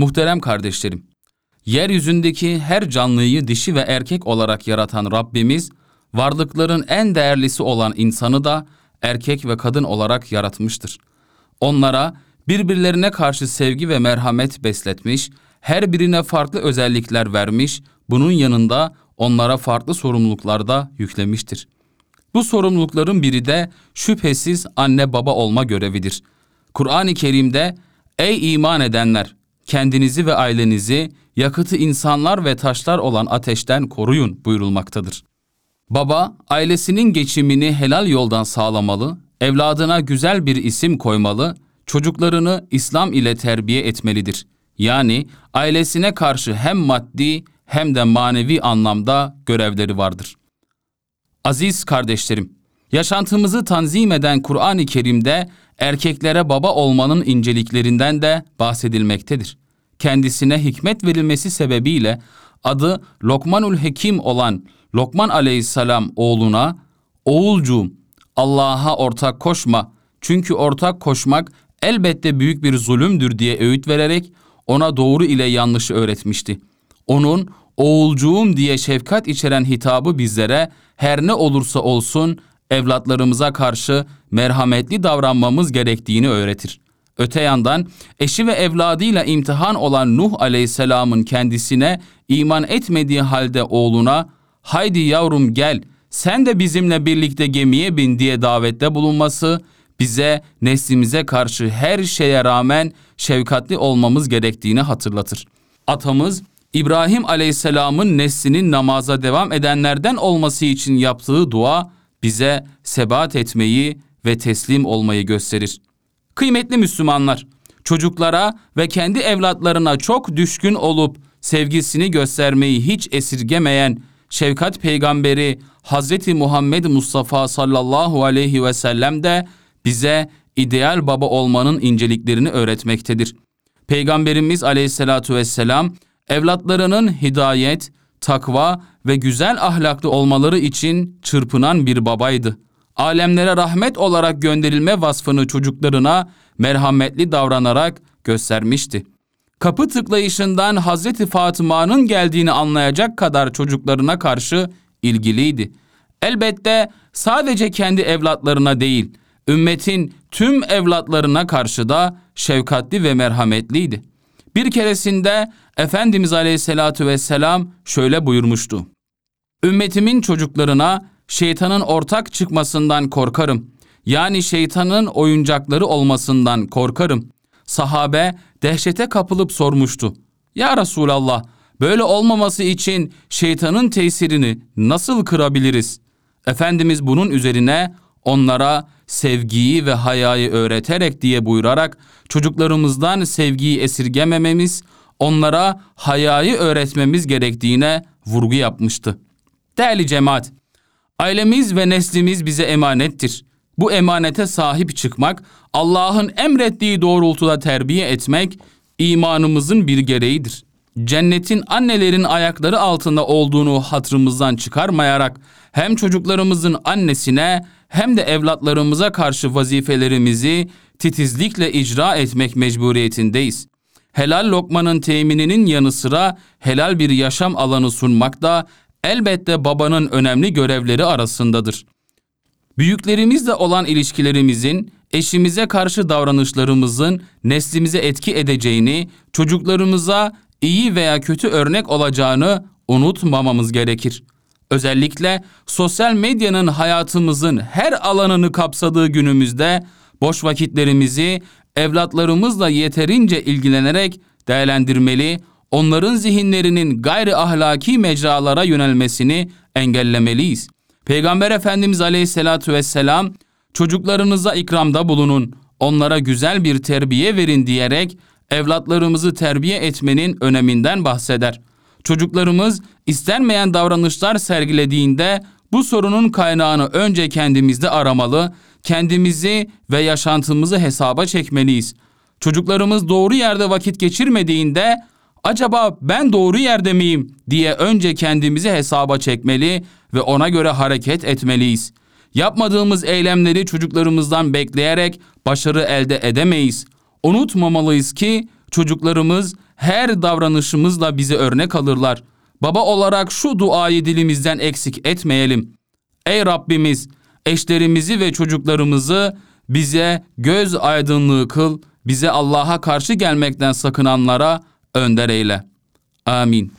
Muhterem kardeşlerim, yeryüzündeki her canlıyı dişi ve erkek olarak yaratan Rabbimiz, varlıkların en değerlisi olan insanı da erkek ve kadın olarak yaratmıştır. Onlara birbirlerine karşı sevgi ve merhamet besletmiş, her birine farklı özellikler vermiş, bunun yanında onlara farklı sorumluluklar da yüklemiştir. Bu sorumlulukların biri de şüphesiz anne baba olma görevidir. Kur'an-ı Kerim'de ey iman edenler kendinizi ve ailenizi yakıtı insanlar ve taşlar olan ateşten koruyun buyurulmaktadır. Baba ailesinin geçimini helal yoldan sağlamalı, evladına güzel bir isim koymalı, çocuklarını İslam ile terbiye etmelidir. Yani ailesine karşı hem maddi hem de manevi anlamda görevleri vardır. Aziz kardeşlerim, yaşantımızı tanzim eden Kur'an-ı Kerim'de erkeklere baba olmanın inceliklerinden de bahsedilmektedir. Kendisine hikmet verilmesi sebebiyle adı Lokmanul Hekim olan Lokman aleyhisselam oğluna, oğulcuğum Allah'a ortak koşma çünkü ortak koşmak elbette büyük bir zulümdür diye öğüt vererek ona doğru ile yanlışı öğretmişti. Onun oğulcuğum diye şefkat içeren hitabı bizlere her ne olursa olsun evlatlarımıza karşı merhametli davranmamız gerektiğini öğretir. Öte yandan eşi ve evladıyla imtihan olan Nuh aleyhisselamın kendisine iman etmediği halde oğluna haydi yavrum gel sen de bizimle birlikte gemiye bin diye davette bulunması bize neslimize karşı her şeye rağmen şefkatli olmamız gerektiğini hatırlatır. Atamız İbrahim Aleyhisselam'ın neslinin namaza devam edenlerden olması için yaptığı dua bize sebat etmeyi ve teslim olmayı gösterir. Kıymetli Müslümanlar, çocuklara ve kendi evlatlarına çok düşkün olup sevgisini göstermeyi hiç esirgemeyen şefkat peygamberi Hazreti Muhammed Mustafa sallallahu aleyhi ve sellem de bize ideal baba olmanın inceliklerini öğretmektedir. Peygamberimiz aleyhissalatu vesselam evlatlarının hidayet, takva ve güzel ahlaklı olmaları için çırpınan bir babaydı. Alemlere rahmet olarak gönderilme vasfını çocuklarına merhametli davranarak göstermişti. Kapı tıklayışından Hazreti Fatıma'nın geldiğini anlayacak kadar çocuklarına karşı ilgiliydi. Elbette sadece kendi evlatlarına değil, ümmetin tüm evlatlarına karşı da şefkatli ve merhametliydi. Bir keresinde Efendimiz Aleyhisselatü Vesselam şöyle buyurmuştu. Ümmetimin çocuklarına şeytanın ortak çıkmasından korkarım. Yani şeytanın oyuncakları olmasından korkarım. Sahabe dehşete kapılıp sormuştu. Ya Resulallah böyle olmaması için şeytanın tesirini nasıl kırabiliriz? Efendimiz bunun üzerine onlara sevgiyi ve hayayı öğreterek diye buyurarak çocuklarımızdan sevgiyi esirgemememiz, onlara hayayı öğretmemiz gerektiğine vurgu yapmıştı. Değerli cemaat, ailemiz ve neslimiz bize emanettir. Bu emanete sahip çıkmak, Allah'ın emrettiği doğrultuda terbiye etmek imanımızın bir gereğidir. Cennetin annelerin ayakları altında olduğunu hatırımızdan çıkarmayarak hem çocuklarımızın annesine hem de evlatlarımıza karşı vazifelerimizi titizlikle icra etmek mecburiyetindeyiz. Helal lokmanın temininin yanı sıra helal bir yaşam alanı sunmak da elbette babanın önemli görevleri arasındadır. Büyüklerimizle olan ilişkilerimizin, eşimize karşı davranışlarımızın neslimize etki edeceğini, çocuklarımıza iyi veya kötü örnek olacağını unutmamamız gerekir. Özellikle sosyal medyanın hayatımızın her alanını kapsadığı günümüzde boş vakitlerimizi evlatlarımızla yeterince ilgilenerek değerlendirmeli, onların zihinlerinin gayri ahlaki mecralara yönelmesini engellemeliyiz. Peygamber Efendimiz Aleyhisselatü Vesselam çocuklarınıza ikramda bulunun, onlara güzel bir terbiye verin diyerek evlatlarımızı terbiye etmenin öneminden bahseder. Çocuklarımız istenmeyen davranışlar sergilediğinde bu sorunun kaynağını önce kendimizde aramalı, kendimizi ve yaşantımızı hesaba çekmeliyiz. Çocuklarımız doğru yerde vakit geçirmediğinde acaba ben doğru yerde miyim diye önce kendimizi hesaba çekmeli ve ona göre hareket etmeliyiz. Yapmadığımız eylemleri çocuklarımızdan bekleyerek başarı elde edemeyiz. Unutmamalıyız ki Çocuklarımız her davranışımızla bize örnek alırlar. Baba olarak şu duayı dilimizden eksik etmeyelim. Ey Rabbimiz, eşlerimizi ve çocuklarımızı bize göz aydınlığı kıl, bize Allah'a karşı gelmekten sakınanlara önder eyle. Amin.